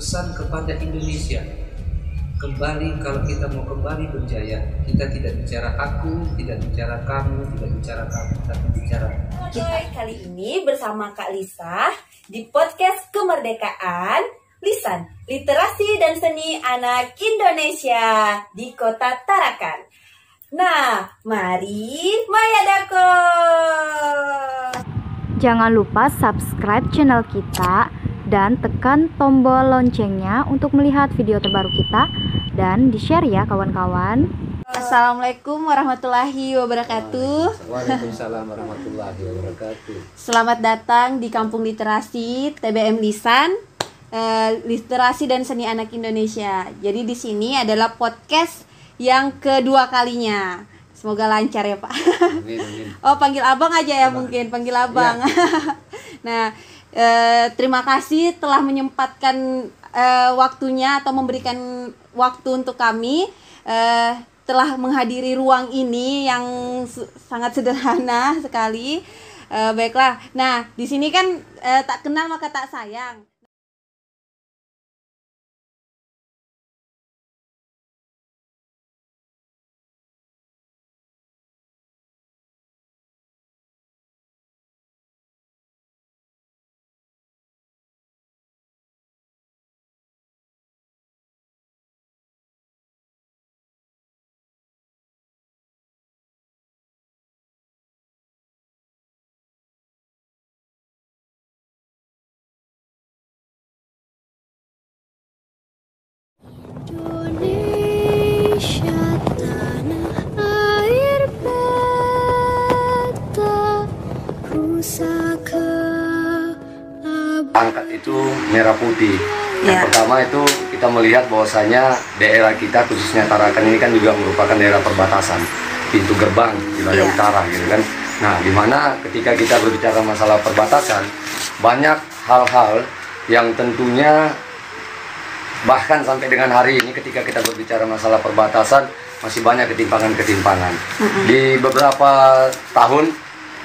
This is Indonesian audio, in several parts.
pesan kepada Indonesia kembali kalau kita mau kembali berjaya kita tidak bicara aku tidak bicara kamu tidak bicara kamu tapi bicara kita kali ini bersama Kak Lisa di podcast kemerdekaan Lisan Literasi dan Seni Anak Indonesia di Kota Tarakan. Nah, mari Maya Dako. Jangan lupa subscribe channel kita dan tekan tombol loncengnya untuk melihat video terbaru kita dan di-share ya kawan-kawan. Assalamualaikum warahmatullahi wabarakatuh. Waalaikumsalam warahmatullahi wabarakatuh. Selamat datang di Kampung Literasi TBM Lisan, eh, Literasi dan Seni Anak Indonesia. Jadi di sini adalah podcast yang kedua kalinya. Semoga lancar ya Pak. Amin, amin. Oh panggil abang aja ya mungkin panggil abang. nah eh, terima kasih telah menyempatkan eh, waktunya atau memberikan waktu untuk kami eh, telah menghadiri ruang ini yang sangat sederhana sekali. Eh, baiklah. Nah di sini kan eh, tak kenal maka tak sayang. Abu angkat itu merah putih. Yang Ya. pertama itu kita melihat bahwasanya daerah kita khususnya Tarakan ini kan juga merupakan daerah perbatasan, pintu gerbang wilayah Ya. utara gitu kan. Nah, di mana ketika kita berbicara masalah perbatasan, banyak hal-hal yang tentunya bahkan sampai dengan hari ini ketika kita berbicara masalah perbatasan masih banyak ketimpangan-ketimpangan. Di beberapa tahun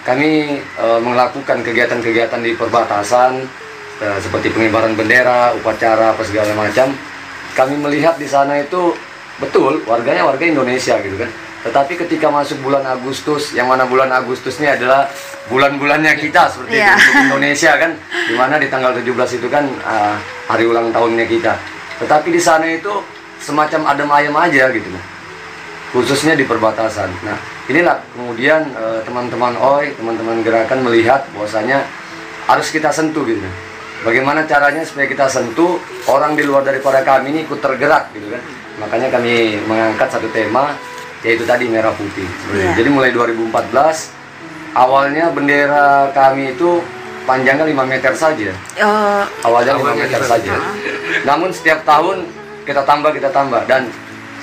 kami eh, melakukan kegiatan-kegiatan di perbatasan eh, seperti pengibaran bendera, upacara apa segala macam. Kami melihat di sana itu betul warganya warga Indonesia gitu kan. Tetapi ketika masuk bulan Agustus, yang mana bulan Agustus ini adalah bulan-bulannya kita seperti Iya. itu untuk Indonesia kan, di mana di tanggal 17 itu kan eh, hari ulang tahunnya kita. Tetapi di sana itu semacam adem ayam aja gitu nah. Khususnya di perbatasan. Nah, inilah kemudian eh, teman-teman OI, teman-teman gerakan melihat bahwasanya harus kita sentuh gitu. Bagaimana caranya supaya kita sentuh orang di luar daripada kami ini ikut tergerak gitu kan. Makanya kami mengangkat satu tema yaitu tadi merah putih. Iya. Jadi mulai 2014 awalnya bendera kami itu panjangnya 5 meter saja Eh, awalnya 5 meter saja. Namun setiap tahun kita tambah kita tambah dan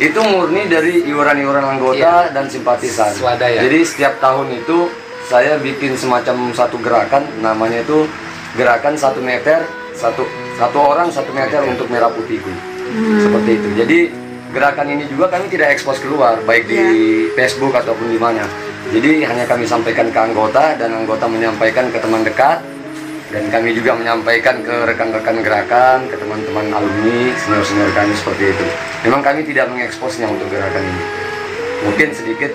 itu murni dari iuran-iuran anggota dan simpatisan. Swadaya. Jadi setiap tahun itu saya bikin semacam satu gerakan namanya itu gerakan satu meter satu satu orang satu meter untuk merah putihku seperti itu. Jadi gerakan ini juga kami tidak ekspos keluar baik di Facebook ataupun di mana. Jadi hanya kami sampaikan ke anggota dan anggota menyampaikan ke teman dekat dan kami juga menyampaikan ke rekan-rekan gerakan, ke teman-teman alumni, senior-senior kami seperti itu. Memang kami tidak mengeksposnya untuk gerakan ini. Mungkin sedikit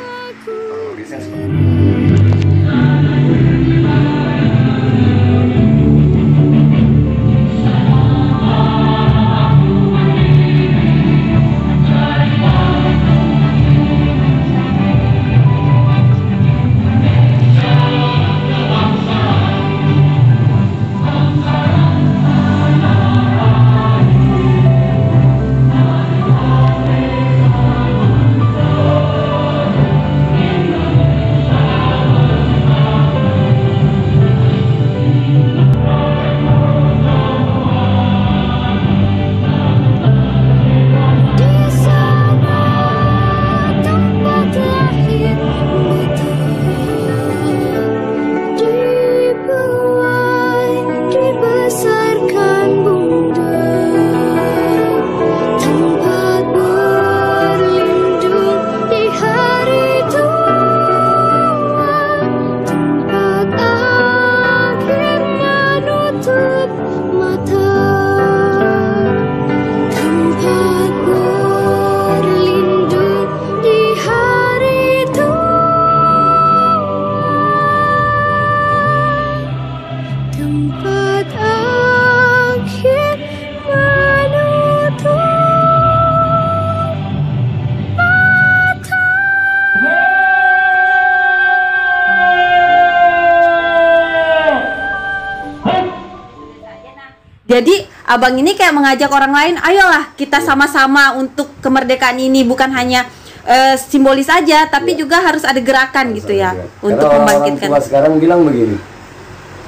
abang ini kayak mengajak orang lain, ayolah kita sama-sama untuk kemerdekaan ini. Bukan hanya eh, simbolis aja, tapi juga harus ada gerakan gitu ya untuk Karena membangkitkan. tua sekarang bilang begini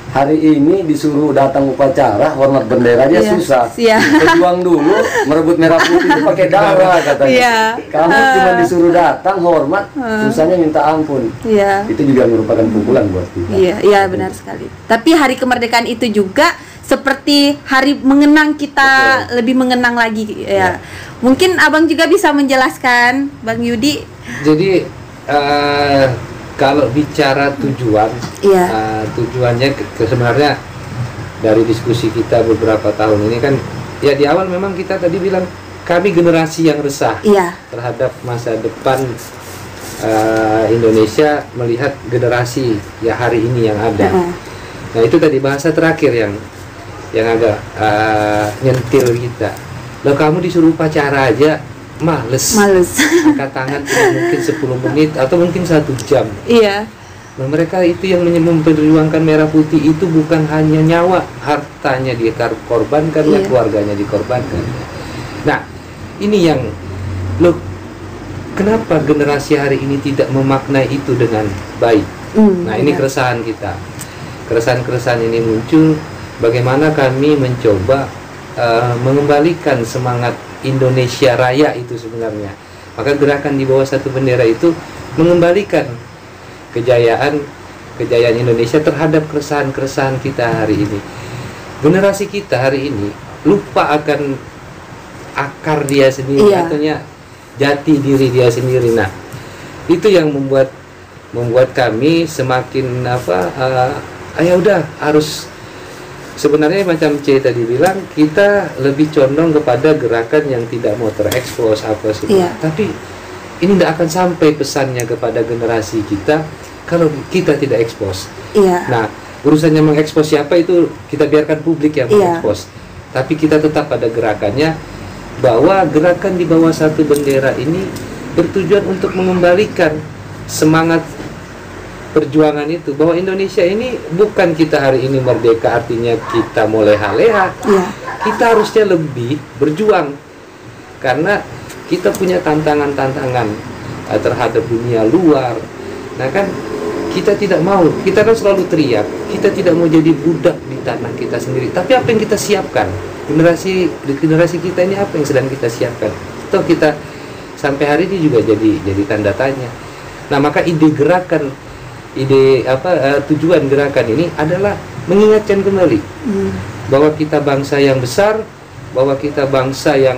hari ini disuruh datang upacara hormat bendera aja Iya, susah. iya. berjuang dulu merebut merah putih itu pakai darah katanya. Iya. kamu cuma disuruh datang hormat susahnya minta ampun. Iya. itu juga merupakan pukulan buat kita. Iya, iya benar sekali. Tapi hari kemerdekaan itu juga seperti hari mengenang kita lebih mengenang lagi ya. Mungkin Abang juga bisa menjelaskan, Bang Yudi. Jadi eh, kalau bicara tujuan, Iya. eh, tujuannya ke- ke- sebenarnya dari diskusi kita beberapa tahun ini kan, ya di awal memang kita tadi bilang kami generasi yang resah Iya. terhadap masa depan eh, Indonesia melihat generasi ya hari ini yang ada. Heeh. Nah itu tadi bahasa terakhir yang yang agak eh, nyentil kita. Lo kamu disuruh upacara aja males. Males. Angkat tangan mungkin 10 menit atau mungkin satu jam. iya. Nah, mereka itu yang memperjuangkan merah putih itu bukan hanya nyawa, hartanya dikorbankan, ya Iya. keluarganya dikorbankan. Nah, ini yang lo kenapa generasi hari ini tidak memaknai itu dengan baik? Hmm, Nah, ini benar. keresahan kita. Keresahan-keresahan ini muncul bagaimana kami mencoba eh, mengembalikan semangat Indonesia Raya itu sebenarnya. Maka gerakan di bawah satu bendera itu mengembalikan kejayaan kejayaan Indonesia terhadap keresahan-keresahan kita hari ini. Generasi kita hari ini lupa akan akar dia sendiri Iya. artinya jati diri dia sendiri. Nah, itu yang membuat membuat kami semakin apa ah, ya udah harus sebenarnya macam C tadi bilang kita lebih condong kepada gerakan yang tidak mau terekspos apa sih Iya. tapi ini tidak akan sampai pesannya kepada generasi kita kalau kita tidak ekspos Iya. Nah, urusannya mengekspos siapa itu kita biarkan publik yang Iya. mengekspos. Tapi kita tetap pada gerakannya bahwa gerakan di bawah satu bendera ini bertujuan untuk mengembalikan semangat perjuangan itu bahwa Indonesia ini bukan kita hari ini merdeka artinya kita mau leha-leha. Iya. Kita harusnya lebih berjuang karena kita punya tantangan-tantangan eh, terhadap dunia luar. Nah kan kita tidak mau, kita kan selalu teriak, kita tidak mau jadi budak di tanah kita sendiri. Tapi apa yang kita siapkan? Generasi di generasi kita ini apa yang sedang kita siapkan? Atau kita sampai hari ini juga jadi jadi tanda tanya. Nah maka ide gerakan, ide apa eh, tujuan gerakan ini adalah mengingatkan kembali Hmm. bahwa kita bangsa yang besar, bahwa kita bangsa yang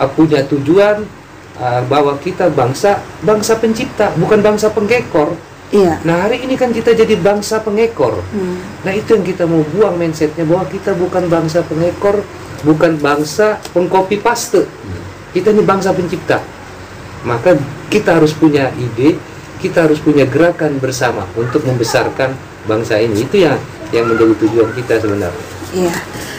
uh, punya tujuan, uh, bahwa kita bangsa bangsa pencipta, bukan bangsa penggekor. Iya. Nah hari ini kan kita jadi bangsa pengekor. Hmm. Nah itu yang kita mau buang mindsetnya bahwa kita bukan bangsa pengekor, bukan bangsa pengcopy paste. Kita ini bangsa pencipta. Maka kita harus punya ide, kita harus punya gerakan bersama untuk membesarkan bangsa ini. Itu yang yang menjadi tujuan kita sebenarnya. Iya.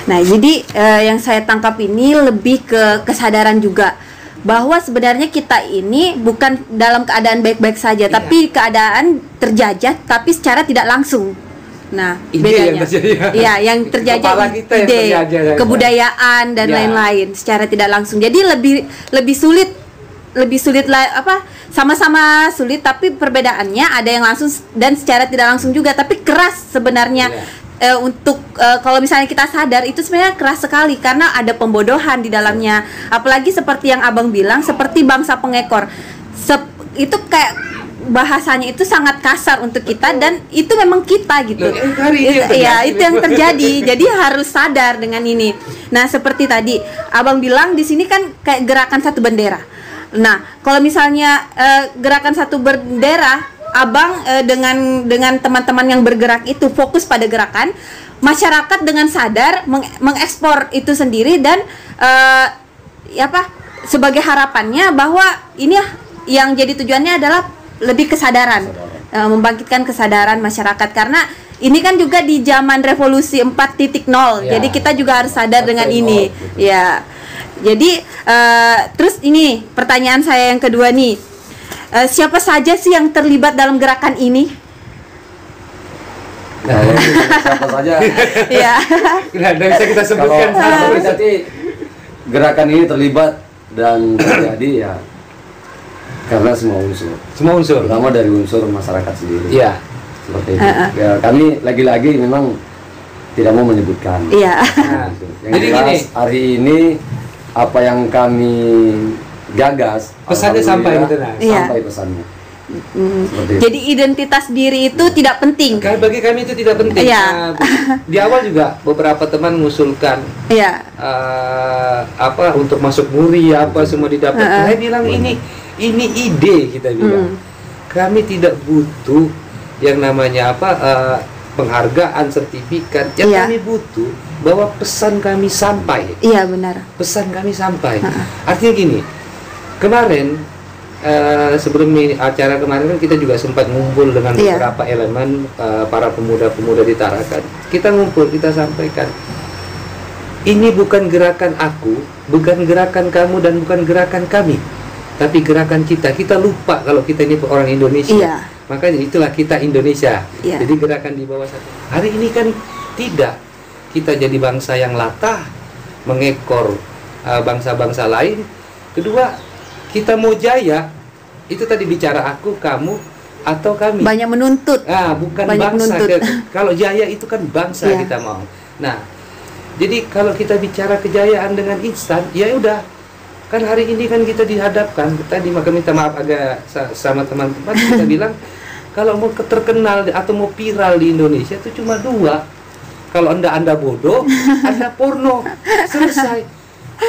Nah, jadi eh, yang saya tangkap ini lebih ke kesadaran juga bahwa sebenarnya kita ini bukan dalam keadaan baik-baik saja, Iya. tapi keadaan terjajah tapi secara tidak langsung. Nah, Ide bedanya. yang terjadi. Iya, yang terjajah kita yang ide, terjajah, ya. kebudayaan dan Ya. lain-lain secara tidak langsung. Jadi lebih lebih sulit lebih sulit lah apa sama-sama sulit tapi perbedaannya ada yang langsung dan secara tidak langsung juga tapi keras sebenarnya. Iya. eh, untuk eh, kalau misalnya kita sadar itu sebenarnya keras sekali karena ada pembodohan di dalamnya. Apalagi seperti yang abang bilang seperti bangsa pengekor. Sep- itu kayak bahasanya itu sangat kasar untuk kita dan itu memang kita gitu. Ya itu yang terjadi. Jadi harus sadar dengan ini. Nah seperti tadi abang bilang di sini kan kayak gerakan satu bendera nah kalau misalnya eh, gerakan satu bendera abang eh, dengan dengan teman-teman yang bergerak itu fokus pada gerakan masyarakat dengan sadar meng- mengekspor itu sendiri dan eh, ya apa sebagai harapannya bahwa ini ya yang jadi tujuannya adalah lebih kesadaran, eh, membangkitkan kesadaran masyarakat karena ini kan juga di zaman revolusi 4.0 Ya. jadi kita juga harus sadar dengan 4.0, ini betul. ya jadi eh, terus ini pertanyaan saya yang kedua nih. Eh, siapa saja sih yang terlibat dalam gerakan ini? Kalau siapa saja. Ya Nah, tidak bisa kita sebutkan. Kalau gerakan ini terlibat dan terjadi ya karena semua unsur. Semua unsur. terutama dari unsur masyarakat sendiri. Iya. seperti itu. Ya, kami lagi-lagi memang tidak mau menyebutkan. Iya. Nah, yang jadi jelas gini, hari ini apa yang kami gagas Pesannya sampai gitu, Nas? Iya. sampai pesannya Mm. jadi identitas diri itu tidak penting Kan bagi kami itu tidak penting. Iya. Nah, di awal juga beberapa teman mengusulkan iya eh, apa untuk masuk muri apa semua didapat. Heeh. Saya bilang ini ini ide kita bilang. Hmm. Kami tidak butuh yang namanya apa eh, penghargaan sertifikat. Yang Iya. kami butuh bahwa pesan kami sampai. iya benar pesan kami sampai. Artinya gini, kemarin eh, sebelum acara kemarin kan kita juga sempat ngumpul dengan Iya. beberapa elemen eh, para pemuda-pemuda di Tarakan. Kita ngumpul, kita sampaikan. Ini bukan gerakan aku, bukan gerakan kamu dan bukan gerakan kami, tapi gerakan kita. Kita lupa kalau kita ini orang Indonesia. Iya. Makanya itulah kita Indonesia. Iya. Jadi gerakan di bawah satu. Hari ini kan tidak. Kita jadi bangsa yang latah, mengekor uh, bangsa-bangsa lain. Kedua, kita mau jaya. Itu tadi bicara aku, kamu, atau kami. banyak menuntut Ah, bukan Banyak bangsa. menuntut. Kalau jaya itu kan bangsa Iya. kita mau. Nah, jadi kalau kita bicara kejayaan dengan instan, ya udah. Kan hari ini kan kita dihadapkan. Tadi maka minta maaf agak sa- sama teman-teman kita bilang kalau mau ke- terkenal atau mau viral di Indonesia itu cuma dua. Kalau anda anda bodoh, anda porno, selesai.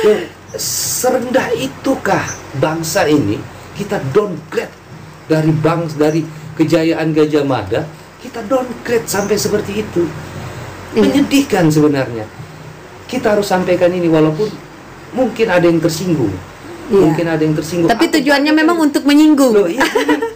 Ya, serendah itukah bangsa ini kita downgrade dari bangsa dari kejayaan Gajah Mada kita downgrade sampai seperti itu Iya. menyedihkan sebenarnya kita harus sampaikan ini walaupun mungkin ada yang tersinggung Iya. mungkin ada yang tersinggung tapi tujuannya memang untuk menyinggung Loh, iya, ini.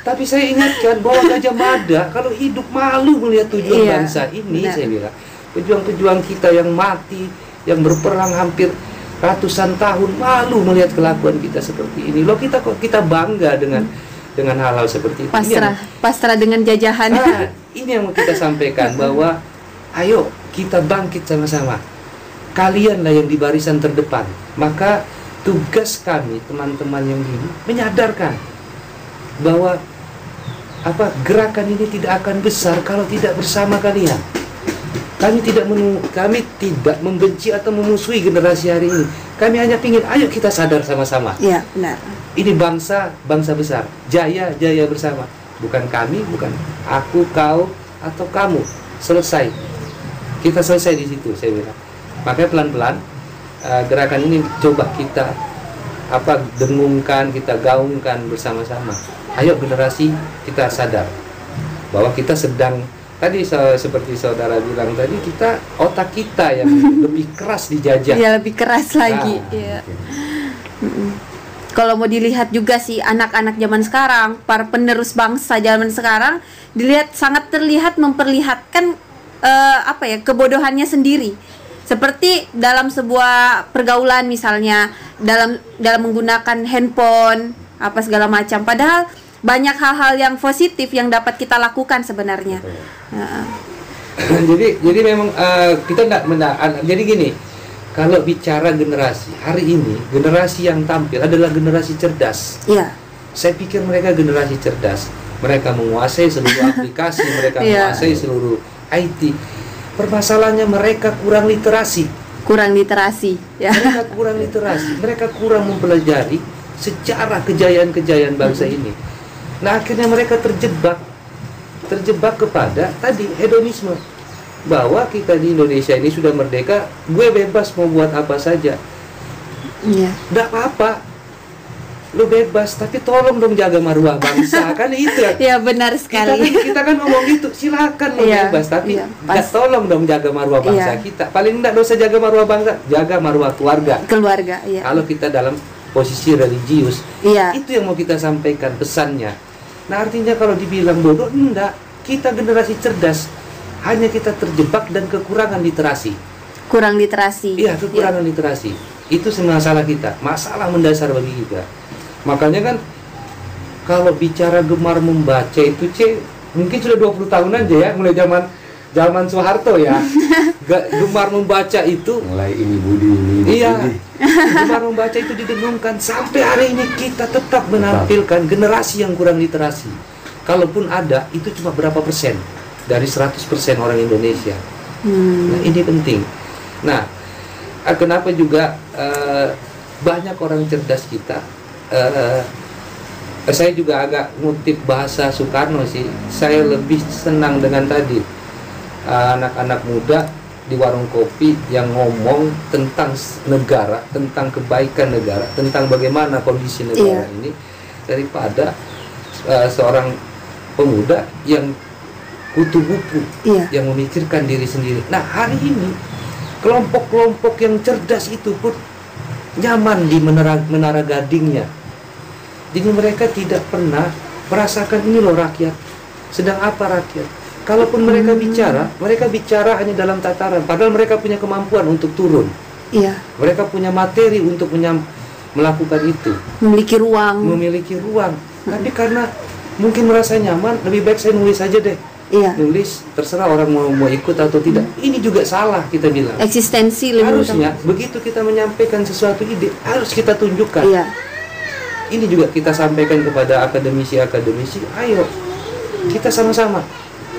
tapi saya ingatkan bahwa Gajah Mada kalau hidup malu melihat tujuan Iya, bangsa ini benar. saya bilang pejuang-pejuang kita yang mati yang berperang hampir ratusan tahun malu melihat kelakuan kita seperti ini loh kita kok kita bangga dengan dengan hal-hal seperti itu Ini yang- pasrah pasrah dengan jajahan Nah, ini yang mau kita sampaikan bahwa ayo kita bangkit sama-sama. Kalianlah yang di barisan terdepan. Maka tugas kami teman-teman yang ini menyadarkan bahwa apa gerakan ini tidak akan besar kalau tidak bersama kalian. Kami tidak menu, kami tidak membenci atau memusuhi generasi hari ini. Kami hanya ingin ayo kita sadar sama-sama. Iya benar. Ini bangsa bangsa besar. Jaya jaya bersama. Bukan kami bukan aku kau atau kamu. Selesai. Kita selesai di situ saya bilang makanya pelan pelan gerakan ini coba kita apa dengungkan kita gaungkan bersama sama ayo generasi kita sadar bahwa kita sedang tadi so- seperti saudara bilang tadi kita otak kita yang lebih keras dijajah ya lebih keras lagi Nah. Mm-mm. kalau mau dilihat juga sih anak-anak zaman sekarang para penerus bangsa zaman sekarang dilihat sangat terlihat memperlihatkan eh, apa ya kebodohannya sendiri seperti dalam sebuah pergaulan misalnya dalam dalam menggunakan handphone apa segala macam. Padahal banyak hal-hal yang positif yang dapat kita lakukan sebenarnya. Heeh. jadi jadi memang eh, kita nggak mena- an- jadi gini kalau bicara generasi hari ini generasi yang tampil adalah generasi cerdas. Iya. Saya pikir mereka generasi cerdas. Mereka menguasai seluruh aplikasi mereka Iya. menguasai seluruh IT permasalahannya mereka kurang literasi. Kurang literasi ya. Mereka kurang literasi. Mereka kurang mempelajari sejarah kejayaan-kejayaan bangsa ini. Nah akhirnya mereka terjebak terjebak kepada tadi hedonisme. Bahwa kita di Indonesia ini sudah merdeka gue bebas mau buat apa saja. Iya. Nggak apa-apa lu bebas tapi tolong dong jaga marwah bangsa kan itu ya Ya benar kita kan, sekali. kita kan ngomong gitu silakan lu Iya, bebas tapi iya, pas. tolong dong jaga marwah bangsa Iya. kita paling enggak dosa jaga marwah bangsa jaga marwah keluarga Keluarga, iya. kalau kita dalam posisi religius Iya. itu yang mau kita sampaikan pesannya nah artinya kalau dibilang bodoh enggak kita generasi cerdas hanya kita terjebak dan kekurangan literasi Kurang literasi. iya kekurangan literasi itu masalah kita masalah mendasar bagi kita makanya kan kalau bicara gemar membaca itu c mungkin sudah 20 tahun aja ya mulai zaman zaman Soeharto ya Ga- gemar membaca itu mulai ini budi ini ini Iya, budi. gemar membaca itu didengungkan sampai hari ini kita tetap menampilkan generasi yang kurang literasi. Kalaupun ada, itu cuma berapa persen dari 100% orang Indonesia. Hmm. Nah, ini penting. Nah, eh, kenapa juga eh, banyak orang cerdas kita? Eh, saya juga agak ngutip bahasa Soekarno sih. Saya lebih senang dengan tadi eh, anak-anak muda di warung kopi yang ngomong tentang negara, tentang kebaikan negara, tentang bagaimana kondisi negara Iya. ini daripada eh, seorang pemuda yang kutu buku Iya. yang memikirkan diri sendiri. Nah, hari ini kelompok-kelompok yang cerdas itu pun nyaman di menara, menara gadingnya. Jadi mereka tidak pernah merasakan ini loh rakyat. Sedang apa rakyat? Kalaupun mereka bicara, mereka bicara hanya dalam tataran. Padahal mereka punya kemampuan untuk turun. Iya. Mereka punya materi untuk menyam- melakukan itu Memiliki ruang. memiliki ruang. Tapi karena mungkin merasa nyaman, lebih baik saya nulis aja deh. Iya. Nulis terserah orang mau mau ikut atau tidak. Ini juga salah kita bilang. Eksistensi lebih Harusnya begitu kita menyampaikan sesuatu ide harus kita tunjukkan. Iya. Ini juga kita sampaikan kepada akademisi-akademisi. Ayo kita sama-sama.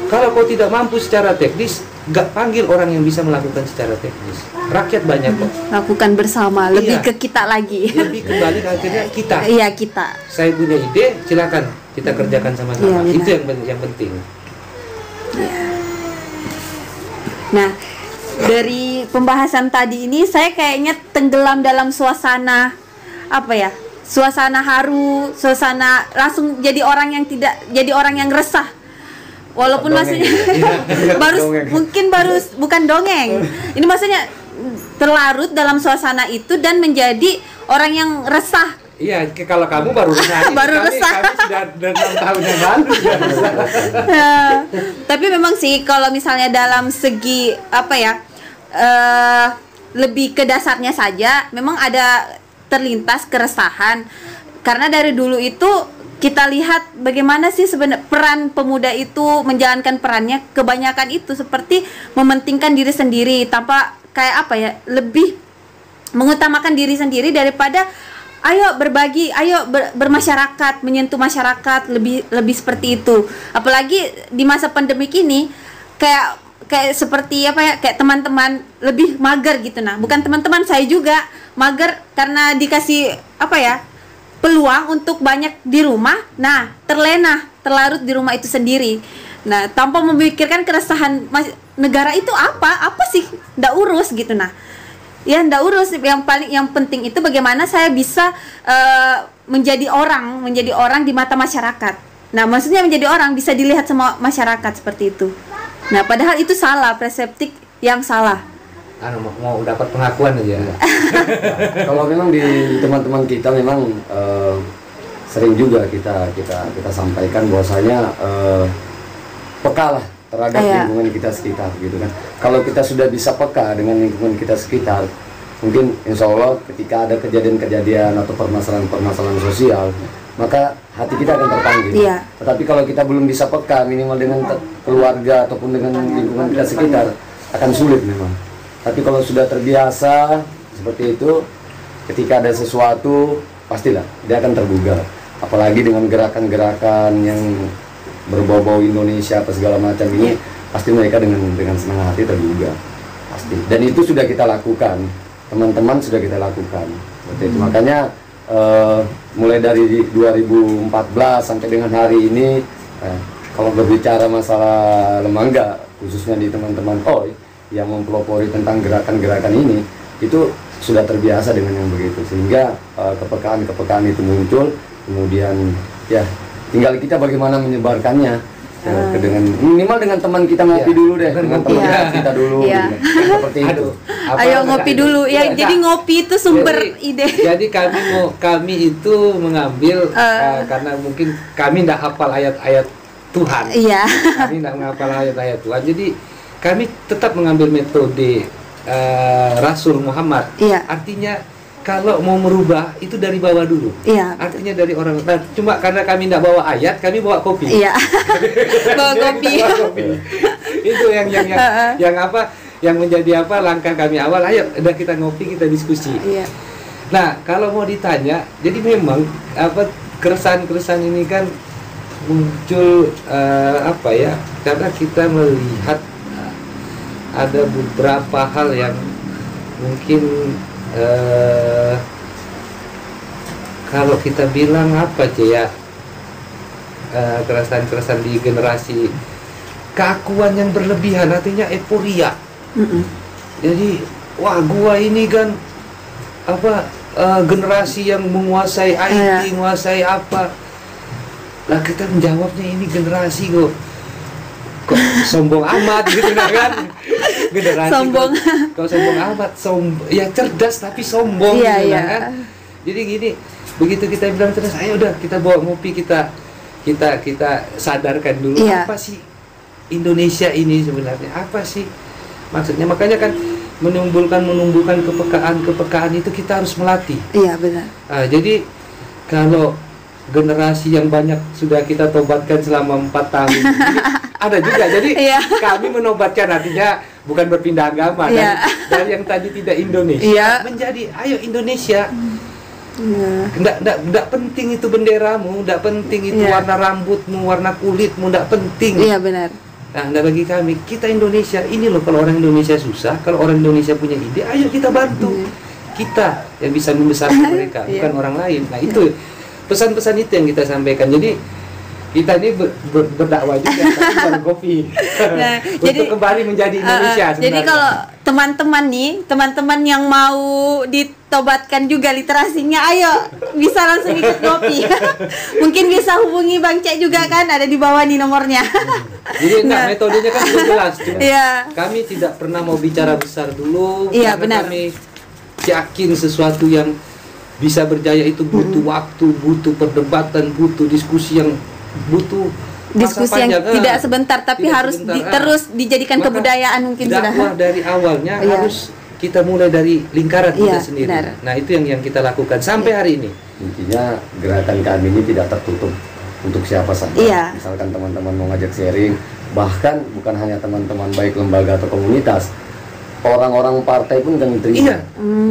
Kalau kau tidak mampu secara teknis, gak panggil orang yang bisa melakukan secara teknis. Rakyat banyak kok. Lakukan bersama, lebih Iya. ke kita lagi. Lebih kembali ke akhirnya kita. Iya, kita. saya punya ide, silakan kita kerjakan sama-sama. Iya. Itu yang yang penting. Nah, dari pembahasan tadi ini saya kayaknya tenggelam dalam suasana apa ya? Suasana haru, suasana langsung jadi orang yang tidak jadi orang yang resah. Walaupun Dongeng. maksudnya Iya. baru Dongeng. mungkin baru bukan dongeng. Ini maksudnya terlarut dalam suasana itu dan menjadi orang yang resah. Iya, kalau kamu baru resah. Baru kami, resah. Kami sudah enam tahun yang lalu sudah resah. Eh, tapi memang sih kalau misalnya dalam segi apa ya eh lebih ke dasarnya saja memang ada terlintas keresahan karena dari dulu itu kita lihat bagaimana sih sebenarnya peran pemuda itu menjalankan perannya kebanyakan itu seperti mementingkan diri sendiri tanpa kayak apa ya lebih mengutamakan diri sendiri daripada ayo berbagi, ayo ber- bermasyarakat, menyentuh masyarakat lebih lebih seperti itu. Apalagi di masa pandemik ini kayak kayak seperti apa ya kayak teman-teman lebih mager gitu nah. Bukan teman-teman saya juga mager karena dikasih apa ya? peluang untuk banyak di rumah. Nah, terlena, terlarut di rumah itu sendiri. Nah, tanpa memikirkan keresahan negara itu apa? Apa sih? Nggak urus gitu nah ya ndak urus yang paling yang penting itu bagaimana saya bisa eh, menjadi orang menjadi orang di mata masyarakat nah maksudnya menjadi orang bisa dilihat sama masyarakat seperti itu nah padahal itu salah perseptik yang salah Anu, mau, mau dapat pengakuan aja. kalau memang di teman-teman kita memang eh, sering juga kita kita kita sampaikan bahwasanya eh, peka lah terhadap Iya. lingkungan kita sekitar gitu kan kalau kita sudah bisa peka dengan lingkungan kita sekitar mungkin insya Allah ketika ada kejadian-kejadian atau permasalahan-permasalahan sosial maka hati kita akan terpanggil. Iya. tetapi kalau kita belum bisa peka minimal dengan keluarga ataupun dengan lingkungan kita sekitar akan sulit memang. Tapi kalau sudah terbiasa seperti itu ketika ada sesuatu pastilah dia akan tergugah apalagi dengan gerakan-gerakan yang berbau-bau Indonesia apa segala macam ini pasti mereka dengan dengan senang hati tergugah pasti. Dan itu sudah kita lakukan. Teman-teman sudah kita lakukan. Seperti itu. Makanya eh, mulai dari 2014 sampai dengan hari ini eh, kalau berbicara masalah lembaga khususnya di teman-teman OI yang mempelopori tentang gerakan-gerakan ini itu sudah terbiasa dengan yang begitu. Sehingga eh, kepekaan-kepekaan itu muncul kemudian ya tinggal kita bagaimana menyebarkannya ya, ke dengan minimal dengan teman kita ngopi Iya. dulu deh Dengan teman Iya. kita dulu gitu. seperti itu apa- Ayo ngopi dulu ya. Iya, Jadi nah, ngopi itu sumber jadi, ide. Jadi kami mau kami itu mengambil Eh. uh, karena mungkin kami tidak hafal ayat-ayat Tuhan. Iya. Kami tidak menghafal ayat-ayat Tuhan. Jadi kami tetap mengambil metode uh, Rasul Muhammad. Iya. Artinya kalau mau merubah itu dari bawah dulu. Iya. Artinya dari orang. Nah, cuma karena kami tidak bawa ayat, kami bawa kopi. Iya. Bawa kopi. Bawa kopi. itu yang yang yang, yang apa? Yang menjadi apa langkah kami awal. Ayo, udah kita ngopi, kita diskusi. Iya. Nah, kalau mau ditanya, jadi memang apa keresahan-keresahan ini kan muncul eh, apa ya? Karena kita melihat eh, ada beberapa hal yang mungkin eh, kalau kita bilang apa aja ya eh, keresahan-keresahan di generasi keakuan yang berlebihan artinya euforia Mm-mm. jadi wah gua ini kan apa eh, generasi yang menguasai IT, Iya. menguasai apa. Lah kita menjawabnya ini generasi kok kok sombong amat gitu nah kan. Generasi Sombong. Kok, kok sombong amat, som ya cerdas tapi sombong Iya, gitu iya. kan. Jadi gini, begitu kita bilang cerdas, ayo udah kita bawa ngopi kita kita kita sadarkan dulu Iya. apa sih Indonesia ini sebenarnya apa sih maksudnya makanya kan menimbulkan menumbuhkan kepekaan kepekaan itu kita harus melatih Iya benar. Ah, jadi kalau generasi yang banyak sudah kita tobatkan selama empat tahun Jadi, ada juga jadi Iya. kami menobatkan artinya bukan berpindah agama Iya. dan dari yang tadi tidak Indonesia Iya. menjadi ayo Indonesia. Nggak, nggak, nggak penting itu benderamu, nggak penting itu Iya. warna rambutmu, warna kulitmu, nggak penting. Iya benar. Nah, nah, bagi kami, kita Indonesia, ini loh kalau orang Indonesia susah, kalau orang Indonesia punya ide, ayo kita bantu. Kita yang bisa membesarkan mereka, Iya. bukan orang lain. Nah, itu pesan-pesan itu yang kita sampaikan. Jadi kita ini ber- ber- berdakwah juga, tapi bukan kopi. Nah, Untuk jadi- kembali menjadi Indonesia Uh, uh, jadi sebenarnya. kalau teman-teman nih, teman-teman yang mau ditobatkan juga literasinya, ayo bisa langsung ikut ngopi. Mungkin bisa hubungi Bang Cek juga kan, ada di bawah nih nomornya. Jadi enggak, Nah. metodenya kan sudah jelas. Cuma Iya. Kami tidak pernah mau bicara besar dulu. Iya, karena benar. Kami yakin sesuatu yang bisa berjaya itu butuh waktu, butuh perdebatan, butuh diskusi yang butuh Diskusi yang panjang. Ah, tidak sebentar tapi tidak harus sebentar. di- Ah. terus dijadikan Maka kebudayaan mungkin sudah. dari awalnya Iya. harus kita mulai dari lingkaran kita Iya, sendiri. benar. Nah, itu yang yang kita lakukan sampai hari ini. intinya gerakan kami ini tidak tertutup untuk siapa saja Iya. misalkan teman-teman mau ngajak sharing bahkan bukan hanya teman-teman baik lembaga atau komunitas orang-orang partai pun kami terima Iya.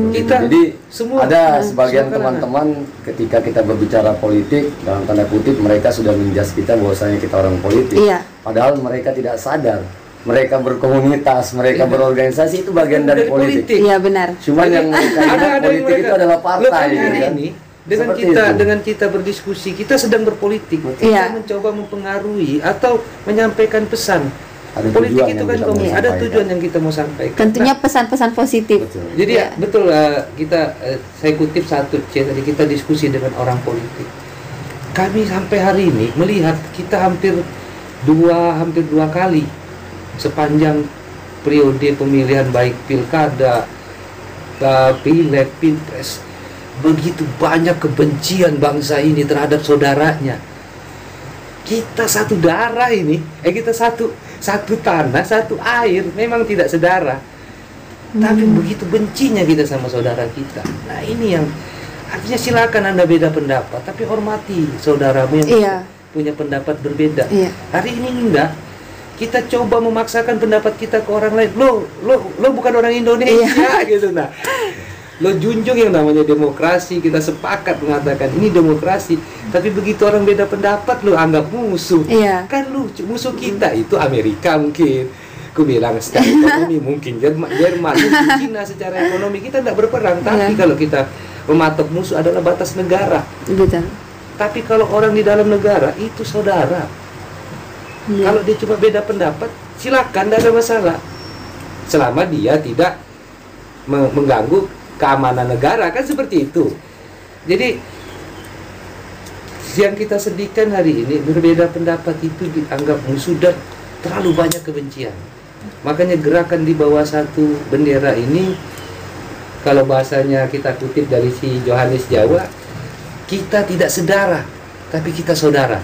Kita jadi semua ada Nah, sebagian teman-teman ketika kita berbicara politik dalam tanda kutip mereka sudah menjas kita bahwasanya kita orang politik Iya. padahal mereka tidak sadar mereka berkomunitas mereka Iya. berorganisasi itu bagian dari, Dari politik, politik. Iya benar. cuman yang ada ada yang politik mereka itu adalah partai gitu kan. ini dengan Seperti kita itu. dengan kita berdiskusi kita sedang berpolitik kita Iya. mencoba mempengaruhi atau menyampaikan pesan Ada politik itu kan komunis ada tujuan yang kita mau sampaikan Tentunya Nah, pesan-pesan positif. Betul. jadi Iya. ya betul eh, kita eh, saya kutip satu C tadi kita diskusi dengan orang politik kami sampai hari ini melihat kita hampir dua hampir dua kali sepanjang periode pemilihan baik pilkada eh, pileg pilpres begitu banyak kebencian bangsa ini terhadap saudaranya kita satu darah ini eh kita satu satu tanah satu air memang tidak sedarah tapi begitu bencinya kita sama saudara kita. Nah ini yang artinya silakan anda beda pendapat tapi hormati saudaramu yang Iya. punya pendapat berbeda. Iya. hari ini enggak kita coba memaksakan pendapat kita ke orang lain. Lo lo lo bukan orang Indonesia gitu. Nah lo junjung yang namanya demokrasi kita sepakat mengatakan ini demokrasi tapi begitu orang beda pendapat lo anggap musuh Iya. kan lucu musuh kita itu Amerika mungkin aku bilang secara ekonomi mungkin Jerman, Jerman mungkin Cina secara ekonomi kita tidak berperang tapi Iya. kalau kita mematok musuh adalah batas negara Betul. tapi kalau orang di dalam negara itu saudara Iya. kalau dia cuma beda pendapat silakan tidak ada masalah selama dia tidak me- mengganggu keamanan negara kan seperti itu. Jadi yang kita sedihkan hari ini berbeda pendapat itu dianggap sudah terlalu banyak kebencian. Makanya gerakan di bawah satu bendera ini kalau bahasanya kita kutip dari si Johannes Jawa, kita tidak sedara, tapi kita saudara.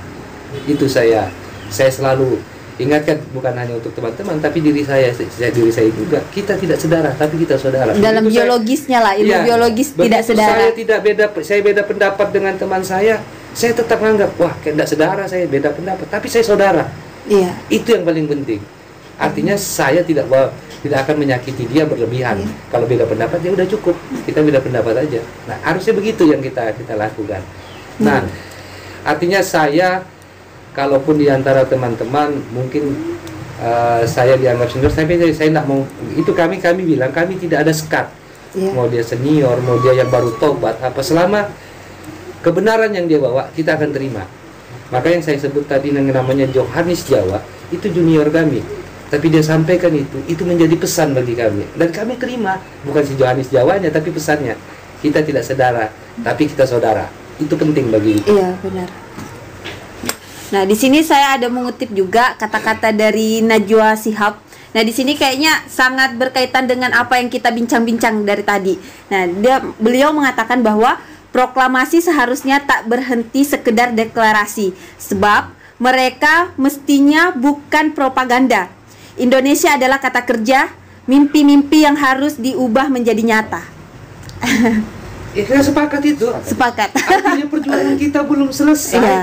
Itu saya saya selalu ingatkan bukan hanya untuk teman-teman tapi diri saya saya diri saya juga kita tidak sedara tapi kita saudara Dalam Begitu saya- biologisnya lah, ilmu Iya, biologis tidak sedara. Saya tidak beda, saya beda pendapat dengan teman saya. Saya tetap menganggap wah kayak tidak saudara saya beda pendapat, tapi saya saudara. Iya. Itu yang paling penting. Artinya saya tidak tidak akan menyakiti dia berlebihan. Iya. Kalau beda pendapat ya udah cukup. Kita beda pendapat aja. Nah harusnya begitu yang kita kita lakukan. Nah artinya saya kalaupun di antara teman-teman mungkin eh, saya dianggap senior, tapi saya tidak mau itu kami kami bilang kami tidak ada sekat Iya. mau dia senior, mau dia yang baru tobat, apa selama kebenaran yang dia bawa kita akan terima. Maka yang saya sebut tadi yang namanya Johannes Jawa itu junior kami, tapi dia sampaikan itu, itu menjadi pesan bagi kami dan kami terima bukan si Johannes Jawanya tapi pesannya kita tidak saudara tapi kita saudara itu penting bagi Iya, benar. Nah, di sini saya ada mengutip juga kata-kata dari Najwa Sihab. Nah, di sini kayaknya sangat berkaitan dengan apa yang kita bincang-bincang dari tadi. Nah, dia beliau mengatakan bahwa proklamasi seharusnya tak berhenti sekedar deklarasi, sebab mereka mestinya bukan propaganda. Indonesia adalah kata kerja, mimpi-mimpi yang harus diubah menjadi nyata. ya kita sepakat itu Sepakat. artinya perjuangan kita belum selesai Iya.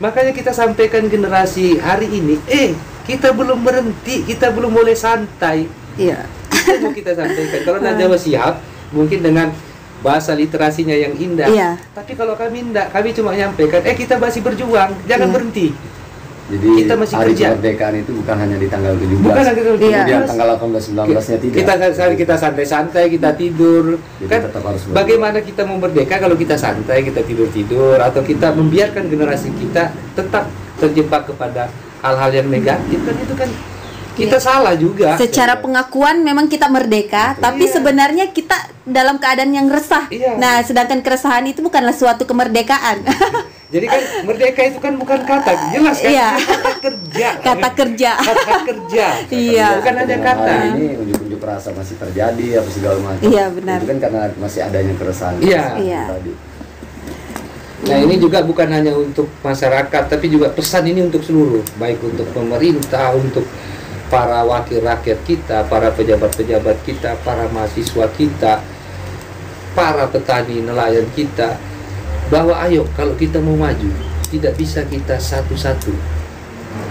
Makanya kita sampaikan generasi hari ini, eh kita belum berhenti, kita belum boleh santai. Iya. Itu yang mau kita sampaikan. Kalau Najwa siap, mungkin dengan bahasa literasinya yang indah. Iya. Tapi kalau kami enggak, kami cuma nyampaikan, eh kita masih berjuang, jangan Iya. berhenti. Jadi Kita masih hari kerja. kemerdekaan itu bukan hanya di tanggal 17. Bukan hanya Iya. Kemudian tanggal 18 19-nya tidak. Kita kita kita santai-santai, kita tidur. Jadi kan tetap harus bagaimana kita mau merdeka kalau kita santai, kita tidur-tidur atau kita membiarkan generasi kita tetap terjebak kepada hal-hal yang negatif kan itu kan kita salah juga. Secara pengakuan memang kita merdeka, tapi Iya. sebenarnya kita dalam keadaan yang resah. Iya. Nah, sedangkan keresahan itu bukanlah suatu kemerdekaan. Jadi kan merdeka itu kan bukan kata, jelas kan? Iya. Kata kerja. Kata kerja. Kata kerja. Iya. Bukan hanya kata. Hari ini unjuk-unjuk rasa masih terjadi apa segala macam. Iya, benar. Itu kan karena masih adanya keresahan. Iya. Iya. Tadi. Nah ini juga bukan hanya untuk masyarakat, tapi juga pesan ini untuk seluruh, baik untuk pemerintah, untuk para wakil rakyat kita, para pejabat-pejabat kita, para mahasiswa kita, para petani nelayan kita, bahwa ayo kalau kita mau maju, tidak bisa kita satu-satu.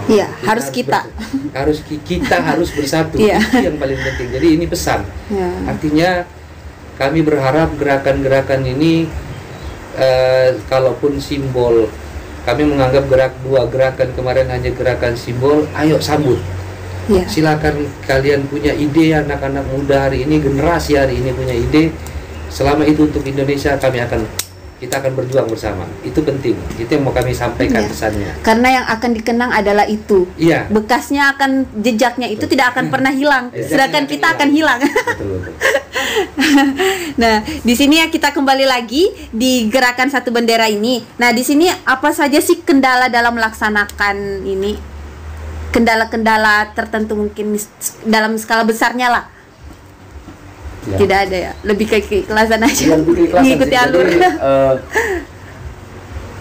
Iya, harus kita. ber- harus ki- kita harus bersatu. Iya. Itu yang paling penting. Jadi ini pesan. Ya. Artinya kami berharap gerakan-gerakan ini eh, kalaupun simbol kami menganggap gerak dua gerakan kemarin hanya gerakan simbol, ayo sambut. Iya. Silakan kalian punya ide anak-anak muda hari ini, generasi hari ini punya ide. Selama itu untuk Indonesia kami akan kita akan berjuang bersama. Itu penting. Itu yang mau kami sampaikan Iya. pesannya. Karena yang akan dikenang adalah itu. Iya. Bekasnya akan jejaknya itu tidak akan pernah hilang. Jejaknya Sedangkan kita hilang. akan hilang. Betul betul. Nah, di sini ya kita kembali lagi di gerakan satu bendera ini. Nah, di sini apa saja sih kendala dalam melaksanakan ini? Kendala-kendala tertentu mungkin dalam skala besarnya lah. Ya. Tidak ada ya. Lebih ke keikhlasan aja. Iya, lebih keikhlasan Mengikuti sih. alur. Jadi, eh,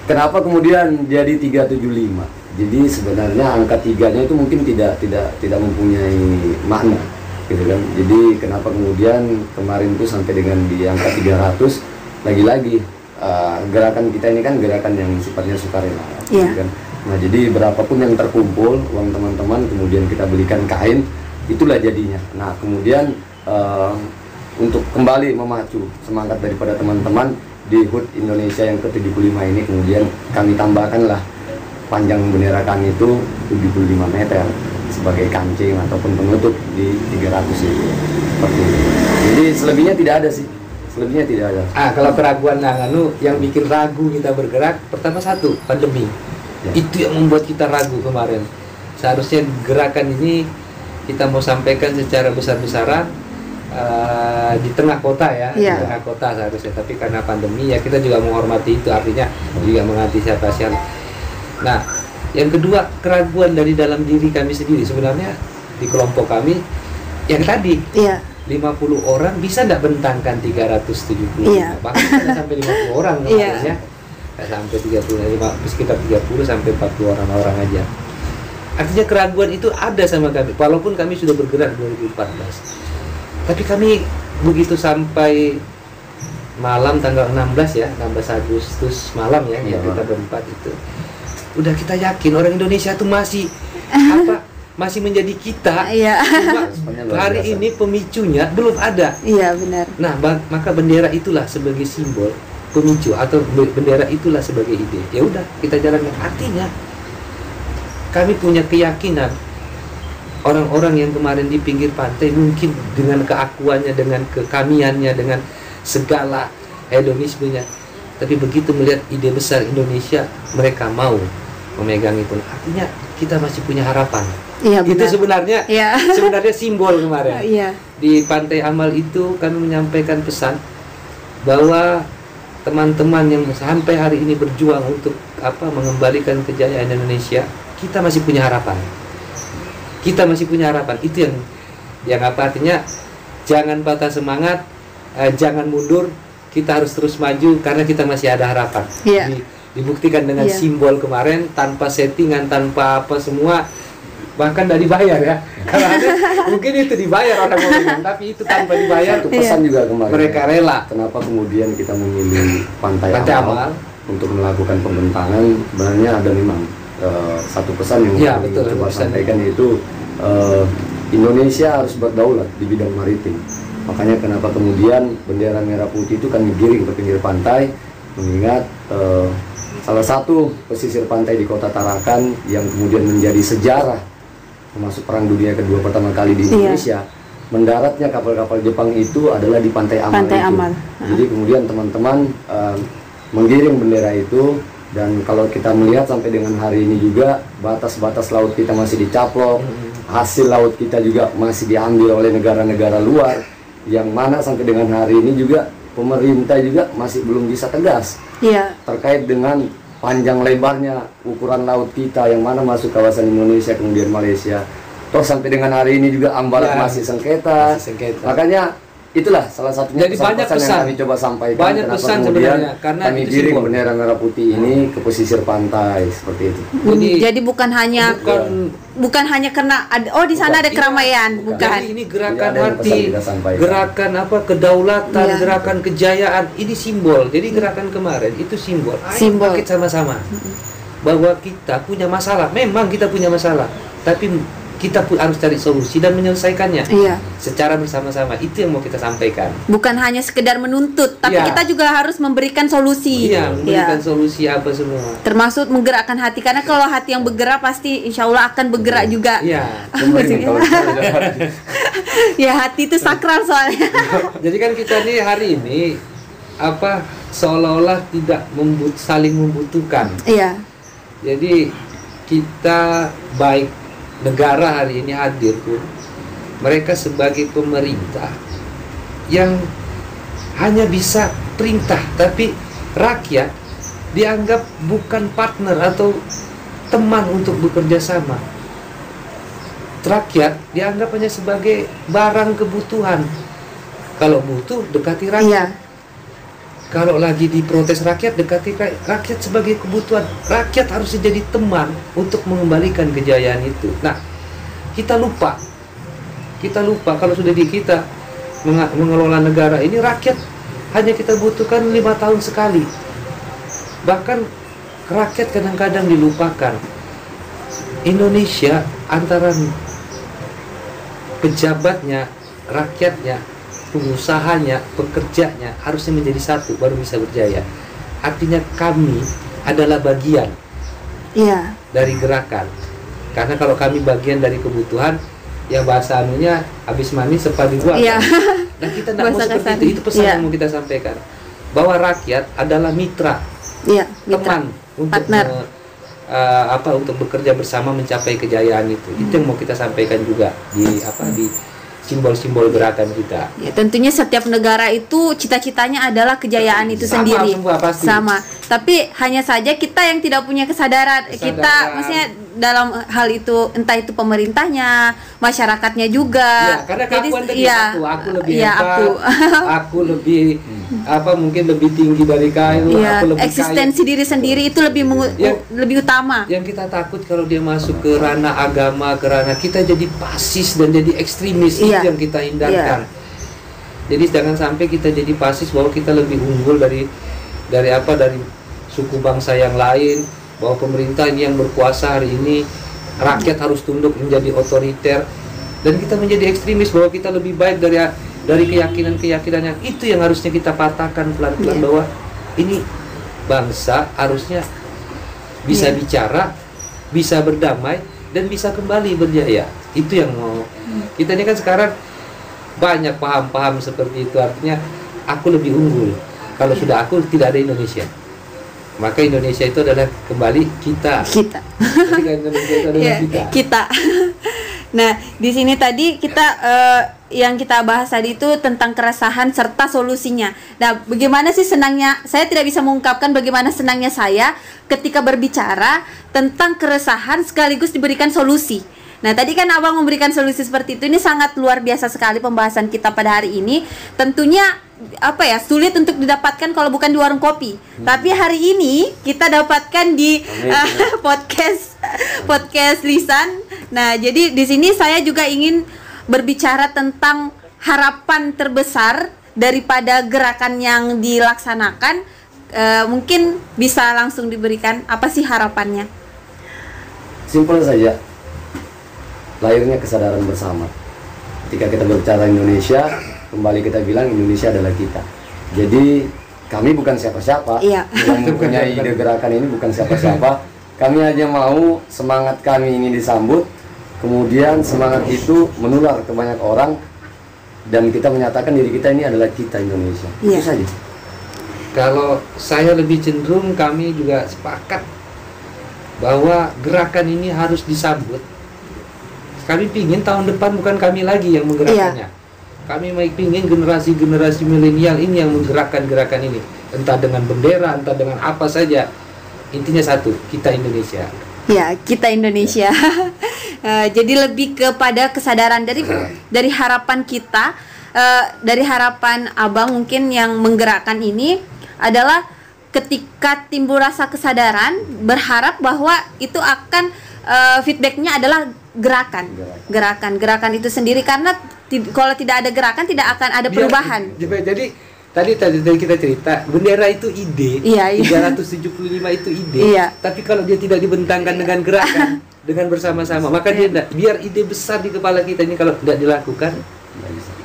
kenapa kemudian jadi 375? Jadi sebenarnya angka tiganya itu mungkin tidak tidak tidak mempunyai makna gitu kan. Jadi kenapa kemudian kemarin itu sampai dengan di angka 300 lagi-lagi eh, gerakan kita ini kan gerakan yang sifatnya sukarela gitu Iya. kan. Nah, jadi berapapun yang terkumpul uang teman-teman kemudian kita belikan kain itulah jadinya. Nah, kemudian eh, untuk kembali memacu semangat daripada teman-teman di HUT Indonesia yang ke-75 ini kemudian kami tambahkanlah panjang bendera kami itu 75 meter sebagai kancing ataupun penutup di 300 itu seperti itu. Jadi selebihnya tidak ada sih. Selebihnya tidak ada. Ah, kalau keraguan nah, anu, yang bikin ragu kita bergerak, pertama satu, pandemi. Ya. Itu yang membuat kita ragu kemarin. Seharusnya gerakan ini kita mau sampaikan secara besar-besaran, eh, di tengah kota ya, Iya. di tengah kota seharusnya. Tapi karena pandemi ya kita juga menghormati itu, artinya juga mengantisipasi hal. Nah, yang kedua keraguan dari dalam diri kami sendiri sebenarnya di kelompok kami yang tadi Iya. 50 orang bisa nggak bentangkan 370 Iya. bahkan sampai 50 orang Iya. kemarin ya nggak sampai 30 lima- sekitar 30 sampai 40 orang orang aja artinya keraguan itu ada sama kami walaupun kami sudah bergerak 2014 tapi kami begitu sampai malam tanggal 16 ya 16 Agustus malam ya yang kita berempat itu udah kita yakin orang Indonesia tuh masih apa masih menjadi kita Iya. Cuma hari biasa. ini pemicunya belum ada. Iya, benar. Nah, ba- maka bendera itulah sebagai simbol pemicu atau be- bendera itulah sebagai ide. Ya udah, kita jalankan. Artinya kami punya keyakinan orang-orang yang kemarin di pinggir pantai mungkin dengan keakuannya, dengan kekamiannya, dengan segala hedonismenya. Tapi begitu melihat ide besar Indonesia, mereka mau memegang itu. Artinya kita masih punya harapan. Iya, Itu benar. sebenarnya Iya. sebenarnya simbol kemarin Iya. di Pantai Amal itu kami menyampaikan pesan bahwa teman-teman yang sampai hari ini berjuang untuk apa mengembalikan kejayaan Indonesia, kita masih punya harapan. Kita masih punya harapan. Itu yang yang apa artinya jangan patah semangat, eh, jangan mundur, kita harus terus maju karena kita masih ada harapan. Iya. Di- dibuktikan dengan Iya. simbol kemarin tanpa settingan, tanpa apa semua bahkan tidak dibayar ya karena ada- mungkin itu dibayar orang-orang tapi itu tanpa dibayar Satu pesan juga kemarin. mereka rela Kenapa kemudian kita memilih pantai, Pantai amal, Amal. untuk melakukan pembentangan? Sebenarnya ada memang eh, satu pesan yang Ya, betul, coba pesan. sampaikan yaitu eh, Indonesia harus berdaulat di bidang maritim. Makanya kenapa kemudian bendera merah putih itu kan digiring ke pinggir pantai, mengingat eh, salah satu pesisir pantai di kota Tarakan yang kemudian menjadi sejarah termasuk perang dunia kedua pertama kali di Iya. Indonesia mendaratnya kapal-kapal Jepang itu adalah di pantai Amal Pantai itu. Amal. Jadi kemudian teman-teman eh, menggiring bendera itu dan kalau kita melihat sampai dengan hari ini juga batas-batas laut kita masih dicaplok, hasil laut kita juga masih diambil oleh negara-negara luar yang mana sampai dengan hari ini juga pemerintah juga masih belum bisa tegas Iya. terkait dengan panjang lebarnya ukuran laut kita yang mana masuk kawasan Indonesia kemudian Malaysia. Toh sampai dengan hari ini juga ambalat Ya, masih sengketa. masih sengketa. Makanya itulah salah satunya Jadi banyak pesan-pesan yang pesan. kami coba sampaikan. Banyak Kenapa pesan kemudian sebenarnya, karena kami giring bendera merah putih ini ke pesisir pantai seperti itu. Jadi- Jadi, bukan hanya bukan bukan hanya karena ada oh di sana Bukan. ada keramaian, Bukan. bukan. Jadi ini gerakan yang hati, pesan gerakan apa kedaulatan, Iya. gerakan kejayaan. Ini simbol. Jadi gerakan kemarin itu simbol. Ayo Simbol. sama-sama. Bahwa kita punya masalah. Memang kita punya masalah. Tapi kita pun harus cari solusi dan menyelesaikannya Iya. secara bersama-sama. Itu yang mau kita sampaikan. Bukan hanya sekedar menuntut, tapi Iya. kita juga harus memberikan solusi. Iya, memberikan Iya. solusi apa semua. Termasuk menggerakkan hati karena kalau hati yang bergerak pasti insya Allah akan bergerak juga. Iya. Kita ada- ya hati itu sakral soalnya. Jadi kan kita nih hari ini apa seolah-olah tidak membut saling membutuhkan. Iya. Jadi kita baik negara hari ini hadir pun mereka sebagai pemerintah yang hanya bisa perintah tapi rakyat dianggap bukan partner atau teman untuk bekerja sama. Rakyat dianggap hanya sebagai barang kebutuhan. Kalau butuh dekati rakyat. Iya. Kalau lagi diprotes rakyat, dekati ra- rakyat sebagai kebutuhan. Rakyat harus jadi teman untuk mengembalikan kejayaan itu. Nah, kita lupa. Kita lupa kalau sudah di kita mengelola negara ini, rakyat hanya kita butuhkan lima tahun sekali. Bahkan rakyat kadang-kadang dilupakan. Indonesia antara pejabatnya, rakyatnya, pengusahanya, pekerjanya harusnya menjadi satu baru bisa berjaya. Artinya kami adalah bagian Iya. dari gerakan. Karena kalau kami bagian dari kebutuhan, yang bahasa anunya habis mandi sepadi buah. Iya. Dan kita tidak mau seperti itu. Itu pesan Iya. yang mau kita sampaikan. Bahwa rakyat adalah mitra, Iya, mitra. teman untuk Partner. me- eh, apa untuk bekerja bersama mencapai kejayaan itu. Itu yang mau kita sampaikan juga di apa di simbol-simbol gerakan kita. Ya, tentunya setiap negara itu cita-citanya adalah kejayaan itu Sama sendiri. semua, pasti. Sama. Tapi hanya saja kita yang tidak punya kesadaran. Kita Kesadaran. maksudnya dalam hal itu entah itu pemerintahnya, masyarakatnya juga. Ya, karena keakuan tadi iya, satu, aku lebih iya, hebat, aku. aku, lebih apa mungkin lebih tinggi dari kamu, Iya, aku lebih eksistensi diri sendiri itu lebih mengu- Ya. lebih utama. kaya. Yang kita takut kalau dia masuk ke ranah agama, ke ranah kita jadi pasis dan jadi ekstremis Iya. itu yang kita hindarkan. Jadi jangan sampai kita jadi pasis bahwa kita lebih unggul dari dari apa dari suku bangsa yang lain, bahwa pemerintah ini yang berkuasa hari ini, rakyat harus tunduk menjadi otoriter. Dan kita menjadi ekstremis bahwa kita lebih baik dari dari keyakinan-keyakinan yang itu yang harusnya kita patahkan pelan-pelan Iya. bahwa ini bangsa harusnya bisa Iya. bicara, bisa berdamai dan bisa kembali berjaya. Itu yang mau. Kita ini kan sekarang banyak paham-paham seperti itu. Artinya aku lebih unggul. Kalau sudah aku tidak ada Indonesia maka Indonesia itu adalah kembali kita Kita. ketika Indonesia itu adalah Ya, kita kita. nah, di sini tadi kita eh, yang kita bahas tadi itu tentang keresahan serta solusinya. Nah, bagaimana sih senangnya? Saya tidak bisa mengungkapkan bagaimana senangnya saya ketika berbicara tentang keresahan sekaligus diberikan solusi. Nah, tadi kan Abang memberikan solusi seperti itu. Ini sangat luar biasa sekali pembahasan kita pada hari ini. Tentunya apa ya sulit untuk didapatkan kalau bukan di warung kopi. Tapi hari ini kita dapatkan di Amin. eh, podcast podcast lisan. Nah, jadi di sini saya juga ingin berbicara tentang harapan terbesar daripada gerakan yang dilaksanakan. Eh, mungkin bisa langsung diberikan apa sih harapannya? Simpel saja. Lahirnya kesadaran bersama. Ketika kita berbicara Indonesia, kembali kita bilang Indonesia adalah kita. Jadi kami bukan siapa-siapa. Iya. Yang mempunyai ide gerakan ini bukan siapa-siapa. Kami hanya mau semangat kami ini disambut. Kemudian semangat itu menular ke banyak orang dan kita menyatakan diri kita ini adalah kita Indonesia. Iya. Itu saja. kalau saya lebih cenderung kami juga sepakat bahwa gerakan ini harus disambut kami pingin tahun depan bukan kami lagi yang menggerakkannya kami mau pingin generasi-generasi milenial ini yang menggerakkan gerakan ini. Entah dengan bendera entah dengan apa saja. Intinya satu kita Indonesia. Ya, kita Indonesia. Eh, jadi lebih kepada kesadaran dari dari harapan kita, eh, dari harapan Abang mungkin yang menggerakkan ini adalah ketika timbul rasa kesadaran, berharap bahwa itu akan eh, feedbacknya adalah gerakan, gerakan, gerakan itu sendiri. Karena kalau tidak ada gerakan tidak akan ada Biar- perubahan. jadi tadi tadi kita cerita bendera itu ide Iya, iya. 375 itu ide Iya. tapi kalau dia tidak dibentangkan dengan gerakan dengan bersama-sama maka dia Iya. tidak biar ide besar di kepala kita ini kalau tidak dilakukan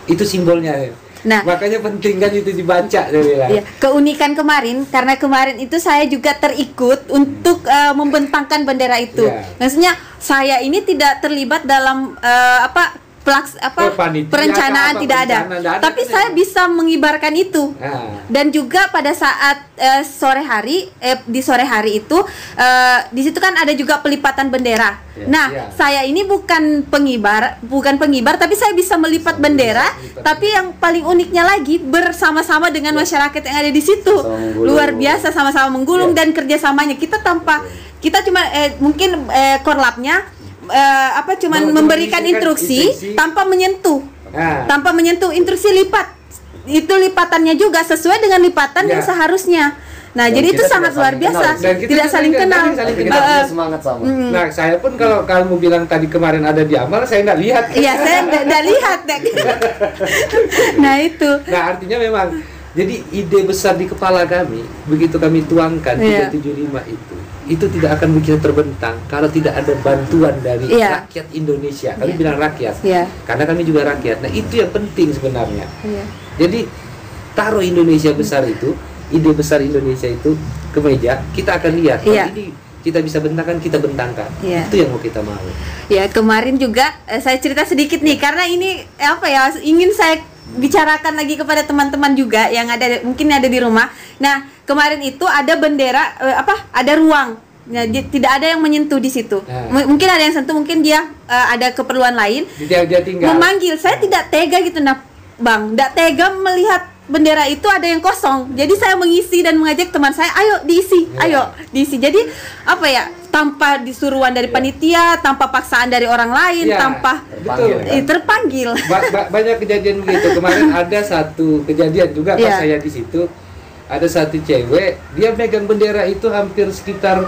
itu simbolnya Nah, makanya penting kan itu dibaca dia bilang Iya, keunikan kemarin karena kemarin itu saya juga terikut untuk eh, membentangkan bendera itu. Iya. Maksudnya saya ini tidak terlibat dalam eh, apa pelaks apa Oh, panitia perencanaan apa, tidak ada. perencanaan, ada Tapi kan saya ya? bisa mengibarkan itu. nah, Dan juga pada saat eh, sore hari eh, di sore hari itu eh, di situ kan ada juga pelipatan bendera. Iya, nah, iya. saya ini bukan pengibar, bukan pengibar tapi saya bisa melipat bendera, Melipat. tapi yang paling uniknya lagi bersama-sama dengan masyarakat yang ada di situ. Luar biasa sama-sama menggulung Iya. dan kerjasamanya. Kita tanpa kita cuma eh, mungkin eh, korlapnya eh, apa cuman memberikan instruksi, instruksi. tanpa menyentuh nah tanpa menyentuh instruksi lipat itu lipatannya juga sesuai dengan lipatan Ya. yang seharusnya nah Dan jadi itu sangat luar biasa kenal. Dan kita tidak saling kenal saling- kita punya eh, semangat sama. Nah, saya pun kalau kamu bilang tadi kemarin ada di amal, saya nggak lihat. iya saya tidak lihat nah itu Nah, artinya memang jadi ide besar di kepala kami begitu kami tuangkan Iya. 375 itu itu tidak akan bisa terbentang kalau tidak ada bantuan dari Iya. rakyat Indonesia. Kami Iya. bilang rakyat. Iya. Karena kami juga rakyat. Nah, itu yang penting sebenarnya. Iya. Jadi taruh Indonesia besar itu, ide besar Indonesia itu ke meja, kita akan lihat kalau Iya. ini kita bisa bentangkan, kita bentangkan. Iya. Itu yang mau kita mau. ya kemarin juga eh, saya cerita sedikit nih karena ini eh, apa ya ingin saya bicarakan lagi kepada teman-teman juga yang ada mungkin ada di rumah nah kemarin itu ada bendera eh, apa ada ruang Ya, di- tidak ada yang menyentuh di situ. Nah. M- mungkin ada yang sentuh, mungkin dia eh, ada keperluan lain. dia dia tinggal Memanggil, saya tidak tega gitu nah, Bang. Tidak tega melihat bendera itu ada yang kosong. Jadi saya mengisi dan mengajak teman saya, ayo diisi, Ya. ayo diisi. Jadi apa ya? Tanpa disuruhan dari panitia, tanpa paksaan dari orang lain, Ya, tanpa betul Terpanggil, eh, terpanggil. Ba- ba- banyak kejadian begitu kemarin ada satu kejadian juga pas Iya. saya di situ ada satu cewek dia megang bendera itu hampir sekitar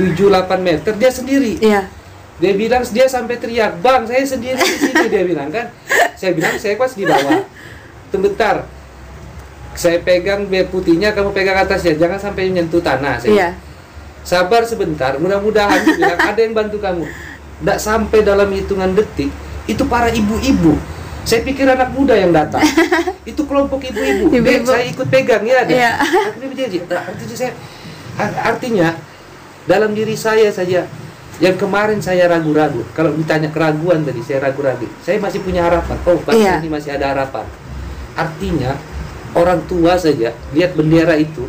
7-8 meter dia sendiri. Iya. dia bilang dia sampai teriak bang saya sendiri di sini dia bilang kan. Saya bilang saya pas di bawah. Tunggu bentar. Saya pegang bel putihnya kamu pegang atasnya. Jangan sampai menyentuh tanah saya Iya. sabar sebentar mudah-mudahan bilang. Ada yang bantu kamu. Tidak sampai dalam hitungan detik itu para ibu-ibu saya pikir anak muda yang datang. Itu kelompok ibu-ibu. Saya ikut pegang ya ada. Iya. Artinya saya ar- artinya dalam diri saya saja yang kemarin saya ragu-ragu. Kalau ditanya keraguan tadi saya ragu-ragu. Saya masih punya harapan. Oh bangsa Iya. ini masih ada harapan. Artinya orang tua saja lihat bendera itu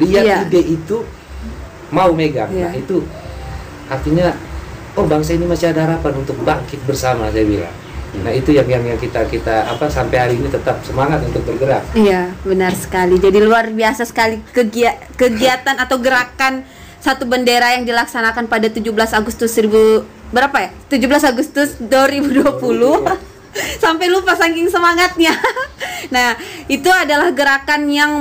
lihat Iya. ide itu mau megang. Iya. nah itu artinya oh bangsa ini masih ada harapan untuk bangkit bersama saya bilang nah itu yang yang yang kita kita apa sampai hari ini tetap semangat untuk bergerak Iya, benar sekali. Jadi luar biasa sekali kegia- kegiatan atau gerakan satu bendera yang dilaksanakan pada 17 Agustus 1000 berapa ya? 17 Agustus 2020. Sampai lupa saking semangatnya. nah, itu adalah gerakan yang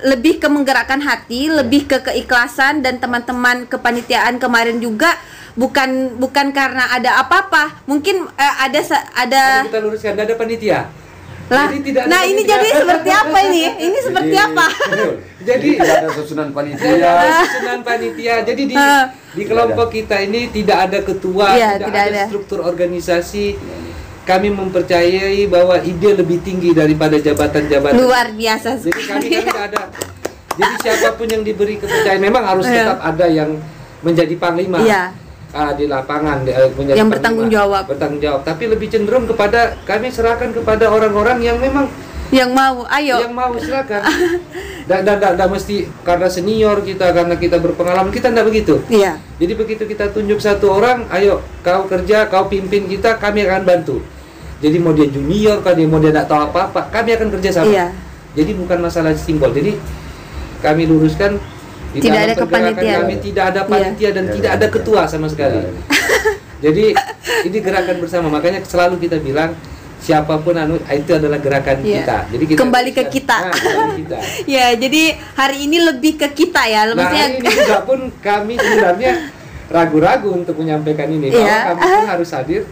lebih ke menggerakkan hati, lebih ke keikhlasan dan teman-teman kepanitiaan kemarin juga bukan bukan karena ada apa-apa. Mungkin eh, ada ada Kalau kita luruskan ada panitia lah, Jadi tidak ada nah ini panitia. jadi seperti apa ini? Ini seperti Jadi- apa? jadi Jadi tidak ada susunan panitia. ada susunan panitia jadi di Ah. di kelompok kita ini tidak ada ketua Iya, tidak, tidak ada, ada. struktur organisasi kami mempercayai bahwa ide lebih tinggi daripada jabatan-jabatan Luar biasa jadi kami sekali. kami tidak ada jadi siapa pun yang diberi kepercayaan memang harus Iya. tetap ada yang menjadi panglima Iya. Ah, di lapangan di- eh, menjadi Yang bertanggung jawab. bertanggung jawab tapi lebih cenderung kepada kami serahkan kepada orang-orang yang memang Yang mau, ayo. yang mau silakan dan dan dan mesti karena senior kita karena kita berpengalaman kita tidak begitu Iya. jadi begitu kita tunjuk satu orang ayo kau kerja kau pimpin kita kami akan bantu jadi mau dia junior kalau dia mau dia tidak tahu apa apa kami akan kerja sama Iya. jadi bukan masalah simbol jadi kami luruskan Tidak dalam ada kepanitiaan. kami tidak ada Iya. panitia dan Iya, tidak iya, ada iya. ketua sama sekali jadi ini gerakan bersama makanya selalu kita bilang siapa pun anu itu adalah gerakan Iya. kita jadi kita Kembali ke kita. Nah, kita Ya, jadi hari ini lebih ke kita ya. Nah Maksudnya ini juga pun kami sebenarnya ragu-ragu untuk menyampaikan ini bahwa Iya. kami pun harus hadir.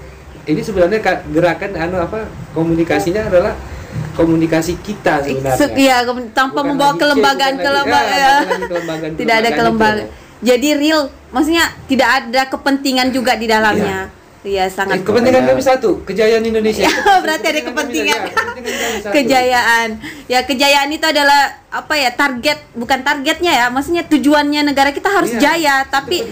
Ini sebenarnya ka- gerakan anu apa komunikasinya adalah komunikasi kita sebenarnya. Se- Iya, tanpa Bukan membawa lagi kelembagaan kelembagaan. ya, ya. kelembagaan- Tidak ada kelembagaan kelembagaan. Jadi real, maksudnya tidak ada kepentingan juga di dalamnya. Iya, Eh, sangat kepentingan kami satu, kejayaan Indonesia. Ya, berarti ada kepentingan. ya, kejayaan. Ya, kejayaan itu adalah apa ya? Target, bukan targetnya ya. Maksudnya tujuannya negara kita harus Iya, jaya, tapi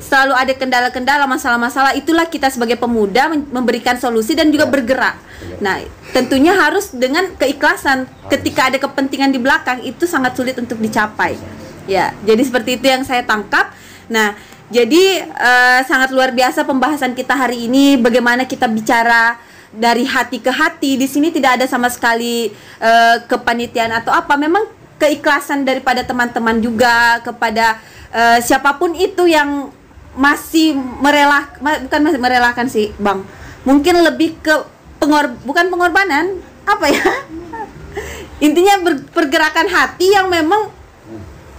selalu ada kendala-kendala, masalah-masalah. Itulah kita sebagai pemuda memberikan solusi dan juga Ya. bergerak. Nah, tentunya harus dengan keikhlasan. Ketika ada kepentingan di belakang, itu sangat sulit untuk dicapai. Ya, jadi seperti itu yang saya tangkap. Nah, jadi eh, sangat luar biasa pembahasan kita hari ini. Bagaimana kita bicara dari hati ke hati. Di sini tidak ada sama sekali eh, kepanitiaan atau apa. Memang keikhlasan daripada teman-teman juga kepada eh, siapa pun itu yang masih merelak ma- bukan masih merelakan sih bang mungkin lebih ke pengor bukan pengorbanan apa ya intinya pergerakan hati yang memang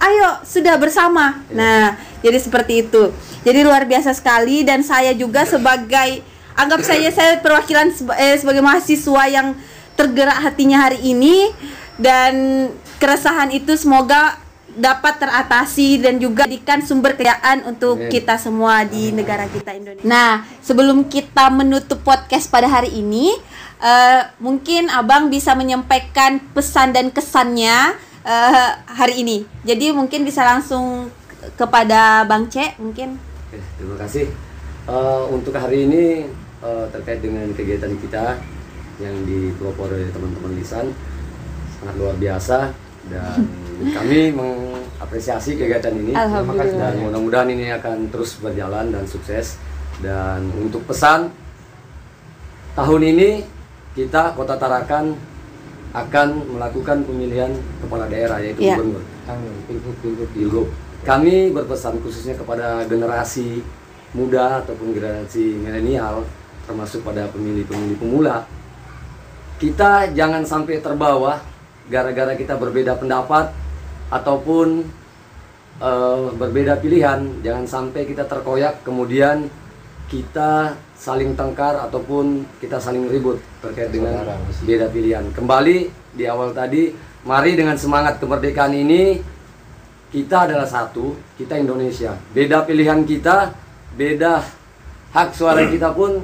ayo sudah bersama nah jadi seperti itu jadi luar biasa sekali dan saya juga sebagai anggap saya saya perwakilan seba- eh, sebagai mahasiswa yang tergerak hatinya hari ini dan keresahan itu semoga dapat teratasi dan juga jadikan sumber kekayaan untuk Amin. kita semua di negara kita Indonesia. Nah, sebelum kita menutup podcast pada hari ini, eh, mungkin Abang bisa menyampaikan pesan dan kesannya eh, hari ini. Jadi mungkin bisa langsung kepada Bang C mungkin. Oke, terima kasih. Eh, untuk hari ini eh, terkait dengan kegiatan kita yang dipelopor oleh teman-teman lisan sangat luar biasa dan kami meng- apresiasi kegiatan ini Alhamdulillah. dan mudah-mudahan ini akan terus berjalan dan sukses dan untuk pesan tahun ini kita Kota Tarakan akan melakukan pemilihan kepala daerah yaitu Iya. gubernur. Pilgub, pilgub, Pilgub. Kami berpesan khususnya kepada generasi muda ataupun generasi milenial termasuk pada pemilih-pemilih pemula kita jangan sampai terbawa gara-gara kita berbeda pendapat ataupun eh, berbeda pilihan jangan sampai kita terkoyak kemudian kita saling tengkar ataupun kita saling ribut terkait dengan beda pilihan. Kembali di awal tadi mari dengan semangat kemerdekaan ini kita adalah satu kita Indonesia. Beda pilihan kita beda hak suara kita pun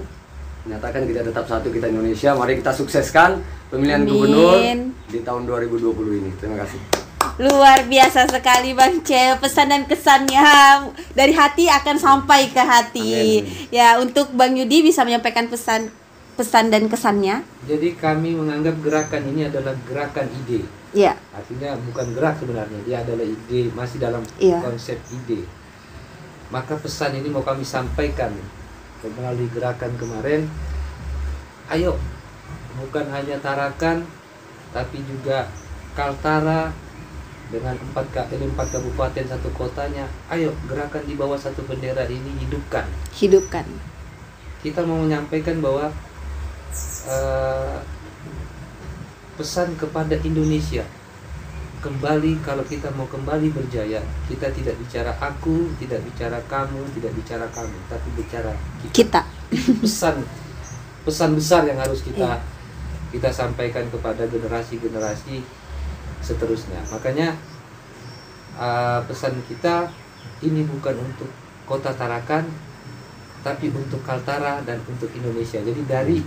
menyatakan kita tetap satu kita Indonesia. Mari kita sukseskan pemilihan Amin. gubernur di tahun 2020 ini. Terima kasih Luar biasa sekali Bang Ce, pesan dan kesannya dari hati akan sampai ke hati. Amin. Ya, untuk Bang Yudi bisa menyampaikan pesan pesan dan kesannya. Jadi kami menganggap gerakan ini adalah gerakan ide. Ya, Artinya bukan gerak sebenarnya, dia adalah ide, masih dalam Iya. konsep ide. Maka pesan ini mau kami sampaikan melalui gerakan kemarin. Ayo, bukan hanya Tarakan, tapi juga Kaltara dengan empat eh, empat kabupaten satu kotanya. Ayo, gerakan di bawah satu bendera ini hidupkan. hidupkan. Kita mau menyampaikan bahwa eh, pesan kepada Indonesia kembali kalau kita mau kembali berjaya kita tidak bicara aku tidak bicara kamu tidak bicara kamu tapi bicara kita Kita. pesan pesan besar yang harus kita kita sampaikan kepada generasi-generasi seterusnya. Makanya uh, pesan kita ini bukan untuk kota Tarakan tapi untuk Kaltara dan untuk Indonesia. Jadi dari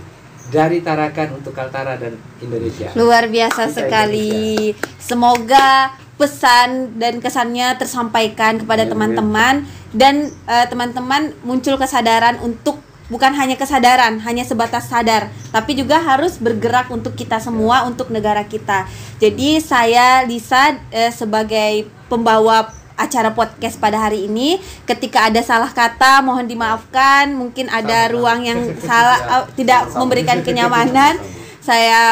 dari Tarakan untuk Kaltara dan Indonesia. Luar biasa Kita sekali. Semoga pesan dan kesannya tersampaikan kepada teman-teman. Dan eh, teman-teman muncul kesadaran untuk bukan hanya kesadaran, hanya sebatas sadar, tapi juga harus bergerak untuk kita semua, untuk negara kita. Jadi saya Lisa eh, sebagai pembawa acara podcast pada hari ini, ketika ada salah kata mohon dimaafkan, mungkin ada Sama-sama. ruang yang salah eh, tidak Sama-sama. memberikan kenyamanan. Saya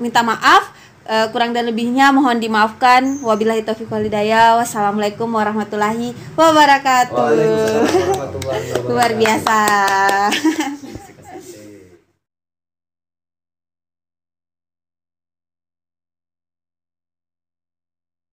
minta maaf. Eh, kurang dan lebihnya mohon dimaafkan. Wabillahi taufiq wal hidayah. Wassalamualaikum warahmatullahi wabarakatuh. Warahmatullahi wabarakatuh. Luar biasa.